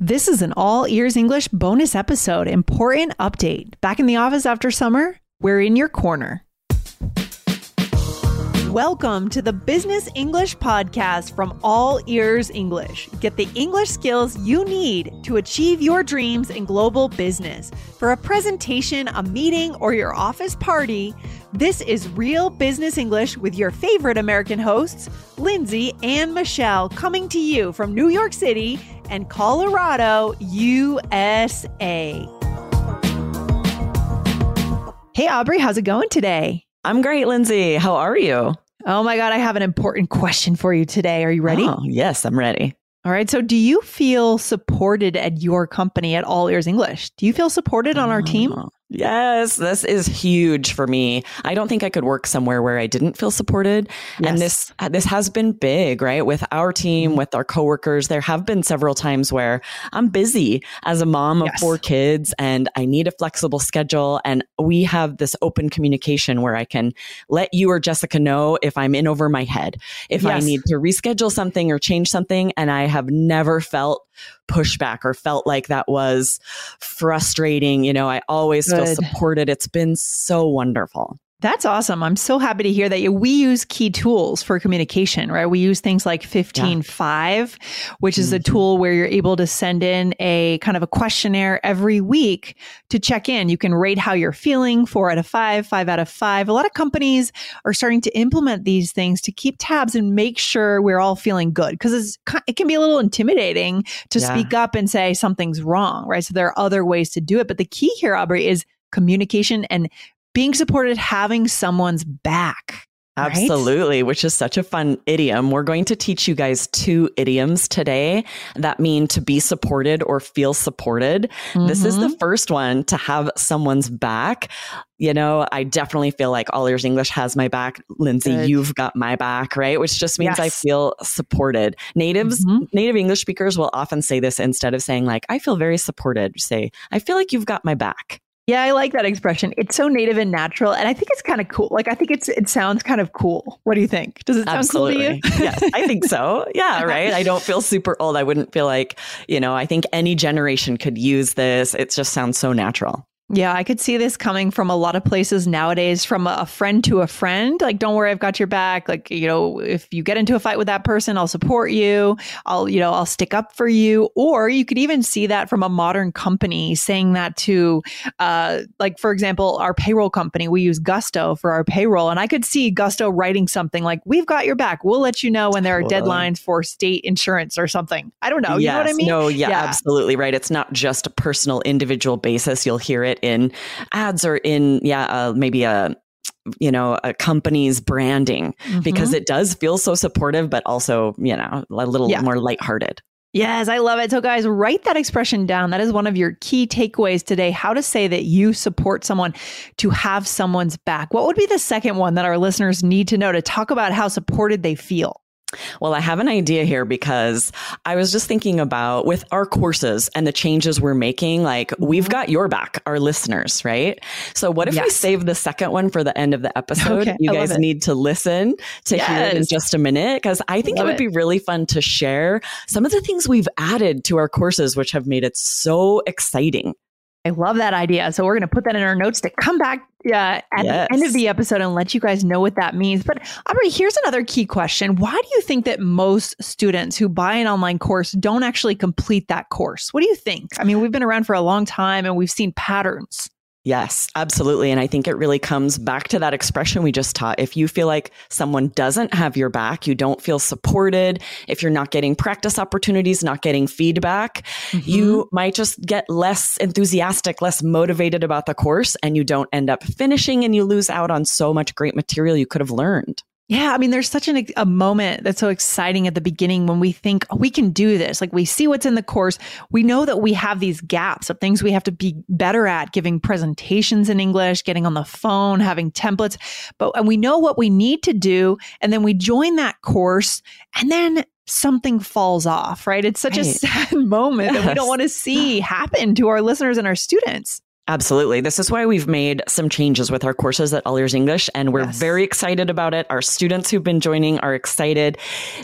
This is an all ears English bonus episode. Important update. Back in the office after summer? We're in your corner. Welcome to the Business English Podcast from All Ears English. Get the English skills you need to achieve your dreams in global business. For a presentation, a meeting, or your office party, this is Real Business English with your favorite American hosts, Lindsay and Michelle, coming to you from New York City and Colorado, USA. Hey, Aubrey, how's it going today? I'm great, Lindsay. How are you? Oh my God, I have an important question for you today. Are you ready? Oh, yes, I'm ready. All right. So, do you feel supported at your company at All Ears English? Do you feel supported on our team? Oh, Yes, this is huge for me. I don't think I could work somewhere where I didn't feel supported. Yes. And this uh, this has been big, right? With our team, Mm-hmm. with our coworkers, there have been several times where I'm busy as a mom of Yes. four kids and I need a flexible schedule and we have this open communication where I can let you or Jessica know if I'm in over my head, if I need to reschedule something or change something and I have never felt pushback or felt like that was frustrating. You know, I always feel Supported. It's been so wonderful. That's awesome. I'm so happy to hear that. We use key tools for communication, right? We use things like 15five, which is a Mhm. tool where you're able to send in a kind of a questionnaire every week to check in. You can rate how you're feeling, four out of five, five out of five. A lot of companies are starting to implement these things to keep tabs and make sure we're all feeling good because it can be a little intimidating to Yeah. speak up and say something's wrong, right? So there are other ways to do it. But the key here, Aubrey, is communication and being supported, having someone's back. right? Absolutely, which is such a fun idiom. We're going to teach you guys two idioms today that mean to be supported or feel supported. This is the Mhm. first one to have someone's back. You know, I definitely feel like All Ears English has my back. Lindsay, Good. you've got my back, right? Which just means I feel supported. Natives, Mhm. native English speakers will often say this instead of saying, like, I feel very supported, say, I feel like you've got my back. Yeah, I like that expression. It's so native and natural, and I think it's kind of cool. Like I think it's it sounds kind of cool. What do you think? Does it sound Absolutely. cool to you? yes, I think so. Yeah, right. I don't feel super old. I wouldn't feel like, you know, I think any generation could use this. It just sounds so natural. Yeah, I could see this coming from a lot of places nowadays, from a friend to a friend. Like, don't worry, I've got your back. Like, you know, if you get into a fight with that person, I'll support you. I'll, you know, I'll stick up for you. Or you could even see that from a modern company saying that to, uh, like, for example, our payroll company, we use Gusto for our payroll. And I could see Gusto writing something like, we've got your back. We'll let you know when there are deadlines for state insurance or something. I don't know. You know what I mean? No, yeah, Yeah. absolutely right. It's not just a personal, individual basis. You'll hear it in ads or in, yeah, uh, maybe a, you know, a company's branding because Mhm. it does feel so supportive, but also, you know, a little Yeah. more lighthearted. Yes, I love it. So, guys, write that expression down. That is one of your key takeaways today. How to say that you support someone to have someone's back. What would be the second one that our listeners need to know to talk about how supported they feel? Well, I have an idea here because I was just thinking about with our courses and the changes we're making, like we've mm-hmm. got your back, our listeners, right? So what if we save the second one for the end of the episode? Okay, you I guys need to listen to hear it in just a minute because I think Love it would it. be really fun to share some of the things we've added to our courses, which have made it so exciting. I love that idea. So we're going to put that in our notes to come back uh, at the end of the episode and let you guys know what that means. But Aubrey, here's another key question. Why do you think that most students who buy an online course don't actually complete that course? What do you think? I mean, we've been around for a long time and we've seen patterns. Yes, absolutely. And I think it really comes back to that expression we just taught. If you feel like someone doesn't have your back, you don't feel supported, if you're not getting practice opportunities, not getting feedback, mm-hmm. you might just get less enthusiastic, less motivated about the course, and you don't end up finishing and you lose out on so much great material you could have learned. Yeah, I mean, there's such an, a moment that's so exciting at the beginning when we think oh, we can do this. Like we see what's in the course. We know that we have these gaps of things we have to be better at, giving presentations in English, getting on the phone, having templates. But and we know what we need to do, and then we join that course, and then something falls off. Right? It's such right. a sad moment yes. that we don't want to see happen to our listeners and our students. Absolutely. This is why we've made some changes with our courses at All Ears English, and we're yes. very excited about it. Our students who've been joining are excited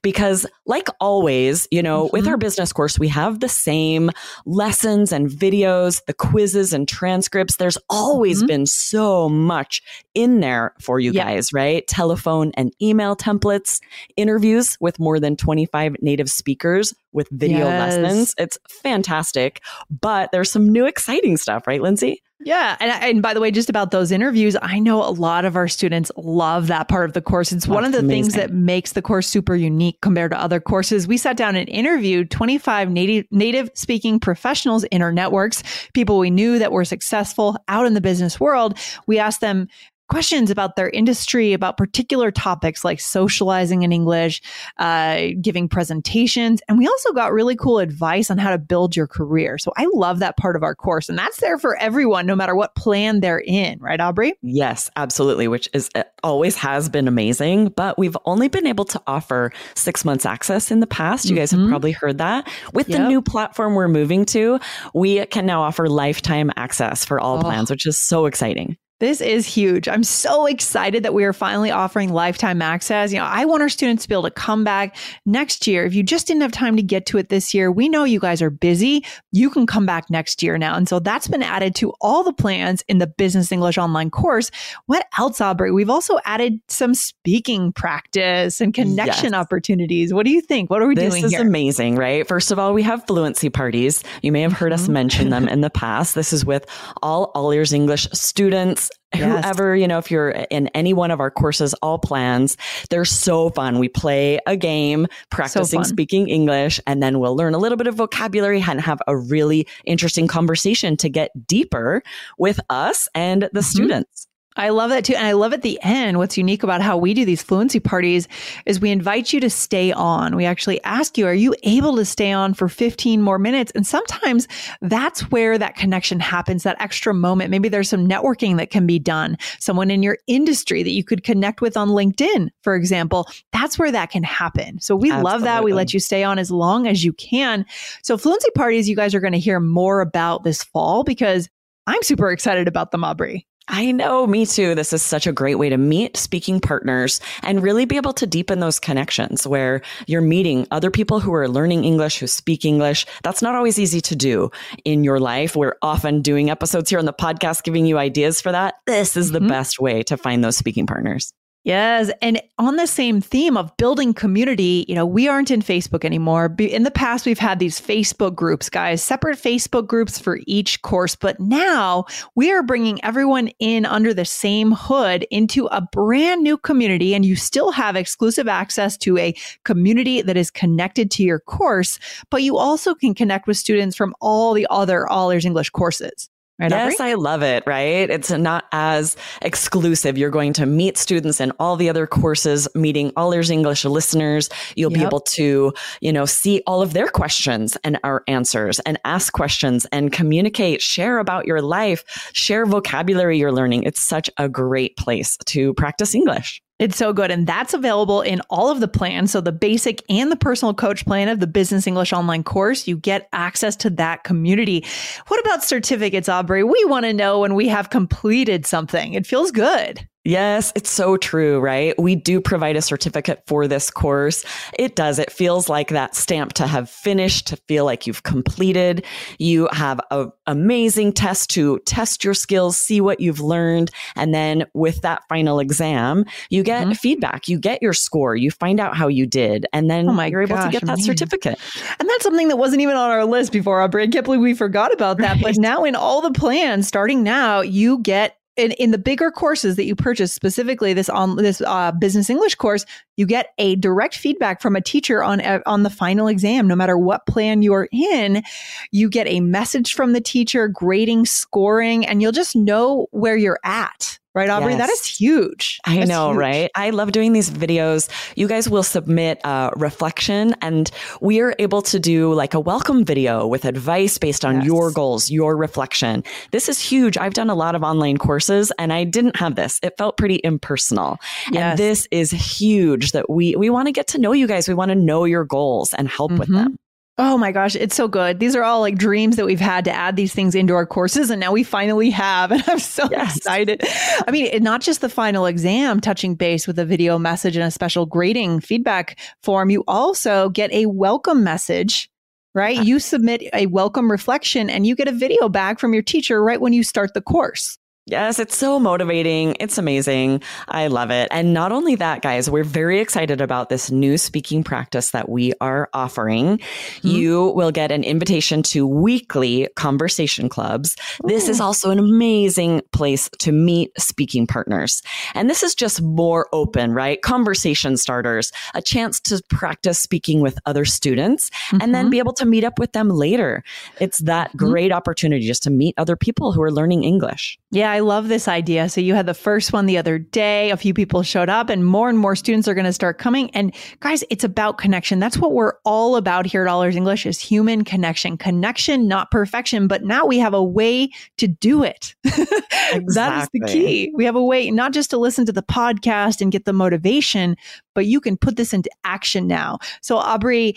because, like always, you know, mm-hmm. with our business course, we have the same lessons and videos, the quizzes and transcripts. There's always mm-hmm. been so much in there for you yeah. guys, right? Telephone and email templates, interviews with more than 25 native speakers with video yes. lessons. It's fantastic, but there's some new exciting stuff, right, Lindsay? Yeah. And, and by the way, just about those interviews, I know a lot of our students love that part of the course. It's That's one of the amazing. things that makes the course super unique compared to other courses. We sat down and interviewed 25 native, native speaking professionals in our networks, people we knew that were successful out in the business world. We asked them, questions about their industry, about particular topics like socializing in English, uh, giving presentations. And we also got really cool advice on how to build your career. So I love that part of our course. And that's there for everyone, no matter what plan they're in, right, Aubrey? Yes, absolutely, which is uh, always has been amazing. But we've only been able to offer six months access in the past. You guys mm-hmm. have probably heard that. With yep. the new platform we're moving to, we can now offer lifetime access for all oh. plans, which is so exciting. This is huge. I'm so excited that we are finally offering lifetime access. You know, I want our students to be able to come back next year. If you just didn't have time to get to it this year, we know you guys are busy. You can come back next year now. And so that's been added to all the plans in the Business English Online course. What else, Aubrey? We've also added some speaking practice and connection yes. opportunities. What do you think? What are we this doing This is amazing, right? First of all, we have fluency parties. You may have heard mm-hmm. us mention them in the past. This is with all All Ears English students yes. whoever, you know, if you're in any one of our courses, all plans, they're so fun. We play a game, practicing so speaking English, and then we'll learn a little bit of vocabulary and have a really interesting conversation to get deeper with us and the mm-hmm. students. I love that too. And I love at the end, what's unique about how we do these fluency parties is we invite you to stay on. We actually ask you, are you able to stay on for 15 more minutes? And sometimes that's where that connection happens, that extra moment. Maybe there's some networking that can be done, someone in your industry that you could connect with on LinkedIn, for example. That's where that can happen. So we Absolutely. love that. We let you stay on as long as you can. So fluency parties, you guys are going to hear more about this fall because I'm super excited about them, Aubrey. I know, me too. This is such a great way to meet speaking partners and really be able to deepen those connections where you're meeting other people who are learning English, who speak English. That's not always easy to do in your life. We're often doing episodes here on the podcast giving you ideas for that. This is mm-hmm. the best way to find those speaking partners. Yes. And on the same theme of building community, you know, we aren't in Facebook anymore. In the past, we've had these Facebook groups, guys, separate Facebook groups for each course. But now we are bringing everyone in under the same hood into a brand new community. And you still have exclusive access to a community that is connected to your course, but you also can connect with students from all the other All Ears English courses. Right, yes, Aubrey? I love it, right? It's not as exclusive. You're going to meet students in all the other courses, meeting all ears English listeners. You'll yep. be able to, you know, see all of their questions and our answers and ask questions and communicate, share about your life, share vocabulary you're learning. It's such a great place to practice English. It's so good. And that's available in all of the plans. So, the basic and the personal coach plan of the Business English Online course, you get access to that community. What about certificates, Aubrey? We want to know when we have completed something. It feels good. Yes, it's so true, right? We do provide a certificate for this course. It does. It feels like that stamp to have finished, to feel like you've completed. You have an amazing test to test your skills, see what you've learned. And then with that final exam, you get mm-hmm. feedback. You get your score. You find out how you did. And then oh you're able gosh, to get that certificate. And that's something that wasn't even on our list before, Aubrey. I can't believe we forgot about that. Right. But now in all the plans, starting now, you get in, in the bigger courses that you purchase, specifically this on this uh, business English course, You get a direct feedback from a teacher on uh, on the final exam no matter what plan you're in. You get a message from the teacher, grading, scoring, and you'll just know where you're at. Right, Aubrey? Yes. That is huge. I That's know, huge. right? I love doing these videos. You guys will submit a reflection and we are able to do like a welcome video with advice based on yes. your goals, your reflection. This is huge. I've done a lot of online courses and I didn't have this. It felt pretty impersonal. Yes. And this is huge that we, we want to get to know you guys. We want to know your goals and help mm-hmm. with them. Oh my gosh, it's so good. These are all like dreams that we've had to add these things into our courses, and now we finally have. And I'm so yes. excited. I mean, not just the final exam touching base with a video message and a special grading feedback form, you also get a welcome message, right? You submit a welcome reflection and you get a video back from your teacher right when you start the course. Yes, it's so motivating. It's amazing. I love it. And not only that, guys, we're very excited about this new speaking practice that we are offering. Mm-hmm. You will get an invitation to weekly conversation clubs. Ooh. This is also an amazing place to meet speaking partners. And this is just more open, right? Conversation starters, a chance to practice speaking with other students mm-hmm. and then mm-hmm. be able to meet up with them later. It's that mm-hmm. great opportunity just to meet other people who are learning English. Yeah, I love this idea. So you had the first one the other day. A few people showed up and more and more students are going to start coming. And guys, it's about connection. That's what we're all about here at All Ears English is human connection. Connection, not perfection, but now we have a way to do it. Exactly. that is the key. We have a way not just to listen to the podcast and get the motivation, but you can put this into action now. So Aubrey,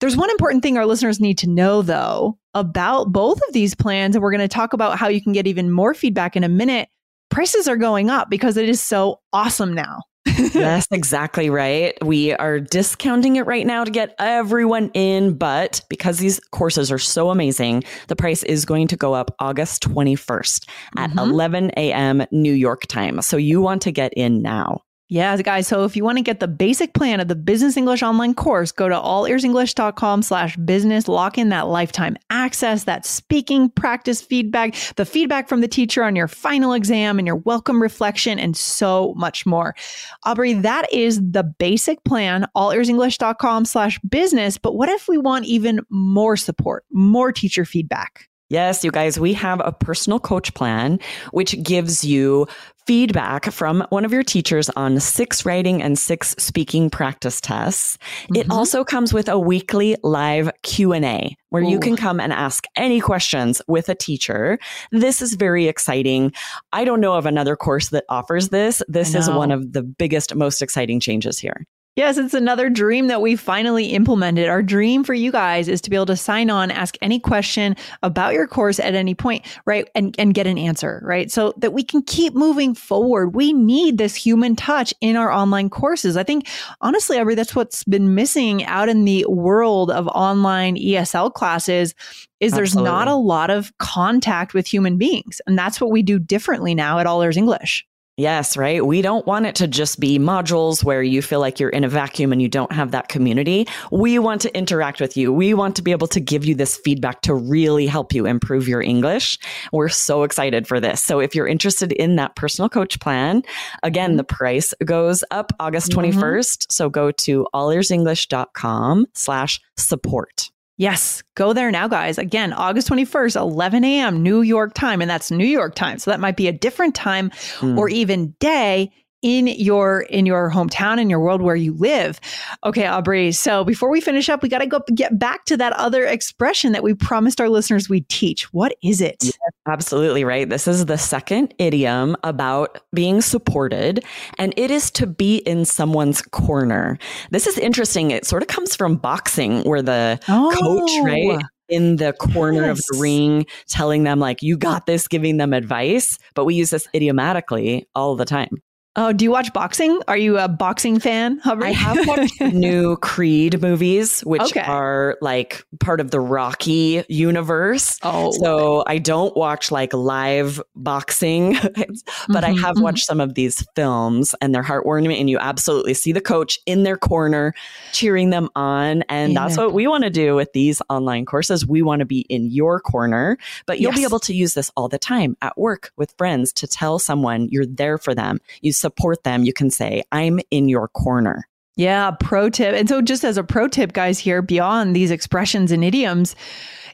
there's one important thing our listeners need to know, though, about both of these plans. And we're going to talk about how you can get even more feedback in a minute. Prices are going up because it is so awesome now. yes, exactly right. We are discounting it right now to get everyone in, but because these courses are so amazing, the price is going to go up August 21st at mm-hmm. 11 a.m. New York time. So you want to get in now. Yeah, guys. So if you want to get the basic plan of the business English online course, go to allearsenglish.com slash business, lock in that lifetime access, that speaking practice feedback, the feedback from the teacher on your final exam and your welcome reflection, and so much more. Aubrey, that is the basic plan, allearsenglish.com slash business. But what if we want even more support, more teacher feedback? Yes, you guys, we have a personal coach plan, which gives you feedback from one of your teachers on six writing and six speaking practice tests. Mm-hmm. It also comes with a weekly live Q&A where Ooh. you can come and ask any questions with a teacher. This is very exciting. I don't know of another course that offers this. This is one of the biggest most exciting changes here. Yes, it's another dream that we finally implemented. Our dream for you guys is to be able to sign on, ask any question about your course at any point, right? And, and get an answer, right? So that we can keep moving forward. We need this human touch in our online courses. I think, honestly, Aubrey, that's what's been missing out in the world of online ESL classes is Absolutely. there's not a lot of contact with human beings. And that's what we do differently now at All Ears English. Yes, right. We don't want it to just be modules where you feel like you're in a vacuum and you don't have that community. We want to interact with you. We want to be able to give you this feedback to really help you improve your English. We're so excited for this. So if you're interested in that personal coach plan, again, mm-hmm. the price goes up August 21st. Mm-hmm. So go to allearsenglish.com slash support. Yes, go there now, guys. Again, August 21st, 11 a.m., New York time. And that's New York time. So that might be a different time mm. or even day in your in your hometown in your world where you live. Okay, Aubrey. So before we finish up, we got to go get back to that other expression that we promised our listeners we'd teach. What is it? Yes, absolutely right. This is the second idiom about being supported, and it is to be in someone's corner. This is interesting. It sort of comes from boxing, where the oh. coach, right? in the corner yes. of the ring telling them like you got this giving them advice but we use this idiomatically all the time Oh, do you watch boxing? Are you a boxing fan, Aubrey? I have watched new Creed movies, which okay. are like part of the Rocky universe. Oh, so I don't watch like live boxing, but mm-hmm, I have mm-hmm. watched some of these films and they're heartwarming. And you absolutely see the coach in their corner cheering them on. And yeah. that's what we want to do with these online courses. We want to be in your corner, but you'll yes. be able to use this all the time at work with friends to tell someone you're there for them. You support them, you can say, I'm in your corner. Yeah, pro tip. And so, just as a pro tip, guys, here beyond these expressions and idioms,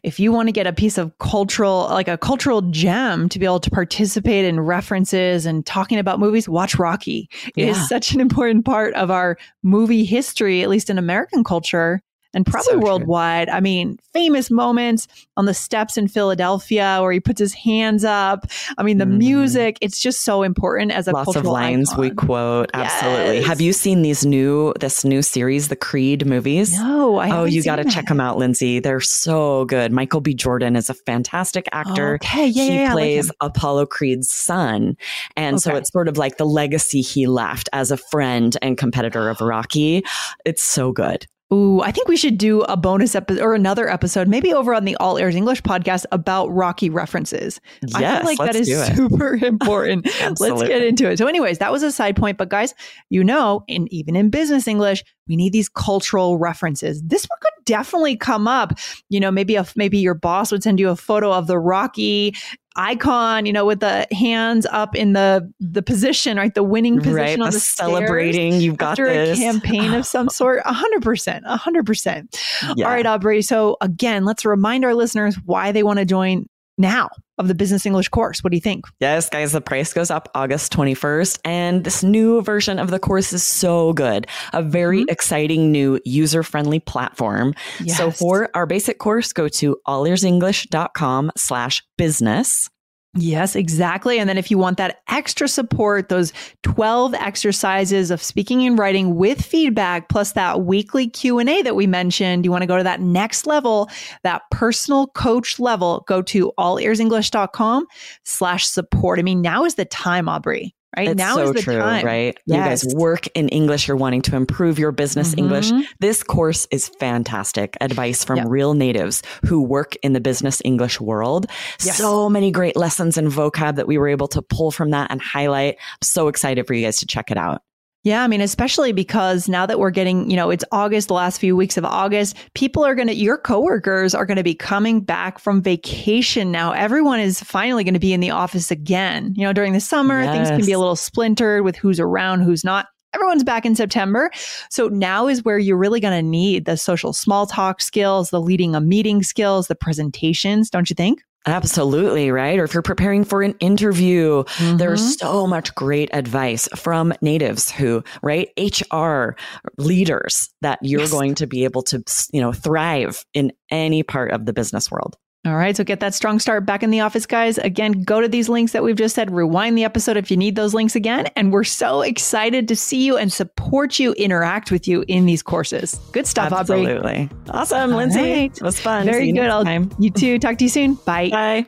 if you want to get a piece of cultural, like a cultural gem to be able to participate in references and talking about movies, watch Rocky. It Yeah. is such an important part of our movie history, at least in American culture and probably So worldwide. I mean, famous moments on the steps in Philadelphia where he puts his hands up. I mean, the Mhm. music, it's just so important as a Lots of lines we quote. Absolutely. Yes. Have you seen these new this new series, the Creed movies? No, I oh, you got to check them out, Lindsay. They're so good. Michael B. Jordan is a fantastic actor. Okay, yeah, he yeah, I like plays. Apollo Creed's son. And so it's sort of like the legacy he left as a friend and competitor of Rocky. It's so good. Ooh, I think we should do a bonus episode or another episode, maybe over on the All Ears English podcast about Rocky references. I Yes, feel like that is super important. let's get into it. So, anyways, that was a side point. But guys, you know, in even in business English, we need these cultural references. This one could definitely come up. You know, maybe a maybe your boss would send you a photo of the Rocky icon, you know, with the hands up in the the position, right? The winning position Right. on The celebrating. You've got after this. a campaign of some sort. A hundred percent, a hundred percent. All right, Aubrey. So again, let's remind our listeners why they want to join now of the business English course. What do you think? Yes, guys, the price goes up August 21st. And this new version of the course is so good. A very Mhm. exciting new user friendly platform. So for our basic course, go to allearsenglish.com slash business. Yes, exactly. And then if you want that extra support, those 12 exercises of speaking and writing with feedback plus that weekly Q&A that we mentioned, you want to go to that next level, that personal coach level, go to allearsenglish.com slash support. I mean, now is the time, Aubrey, right? It's now so is the true, time. right? You guys work in English, you're wanting to improve your business English. Mhm. This course is fantastic advice from Yep. real natives who work in the business English world. Yes. So many great lessons and vocab that we were able to pull from that and highlight. I'm so excited for you guys to check it out. Yeah, I mean, especially because now that we're getting, you know, it's August, the last few weeks of August, people are going to, your coworkers are going to be coming back from vacation now. Everyone is finally going to be in the office again. You know, during the summer, things can be a little splintered with who's around, who's not. Everyone's back in September. So now is where you're really going to need the social small talk skills, the leading a meeting skills, the presentations, don't you think? Absolutely, right? Or if you're preparing for an interview, Mhm. there's so much great advice from natives who, right? HR leaders that you're Yes. going to be able to, you know, thrive in any part of the business world. All right. So get that strong start back in the office, guys. Again, go to these links that we've just said, rewind the episode if you need those links again. And we're so excited to see you and support you, interact with you in these courses. Good stuff, Aubrey. Absolutely. Awesome, All Lindsay. right. It was fun. Very you good. next I'll, time. you too. Talk to you soon. Bye. Bye.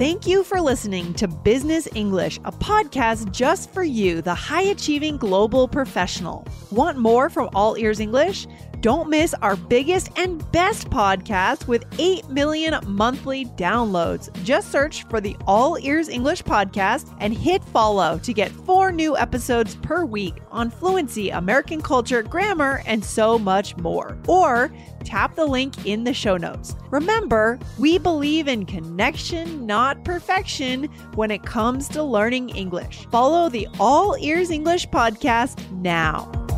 Thank you for listening to Business English, a podcast just for you, the high achieving global professional. Want more from All Ears English? Don't miss our biggest and best podcast with 8 million monthly downloads. Just search for the All Ears English podcast and hit follow to get four new episodes per week on fluency, American culture, grammar, and so much more. Or tap the link in the show notes. Remember, we believe in connection, not perfection, when it comes to learning English. Follow the All Ears English podcast now.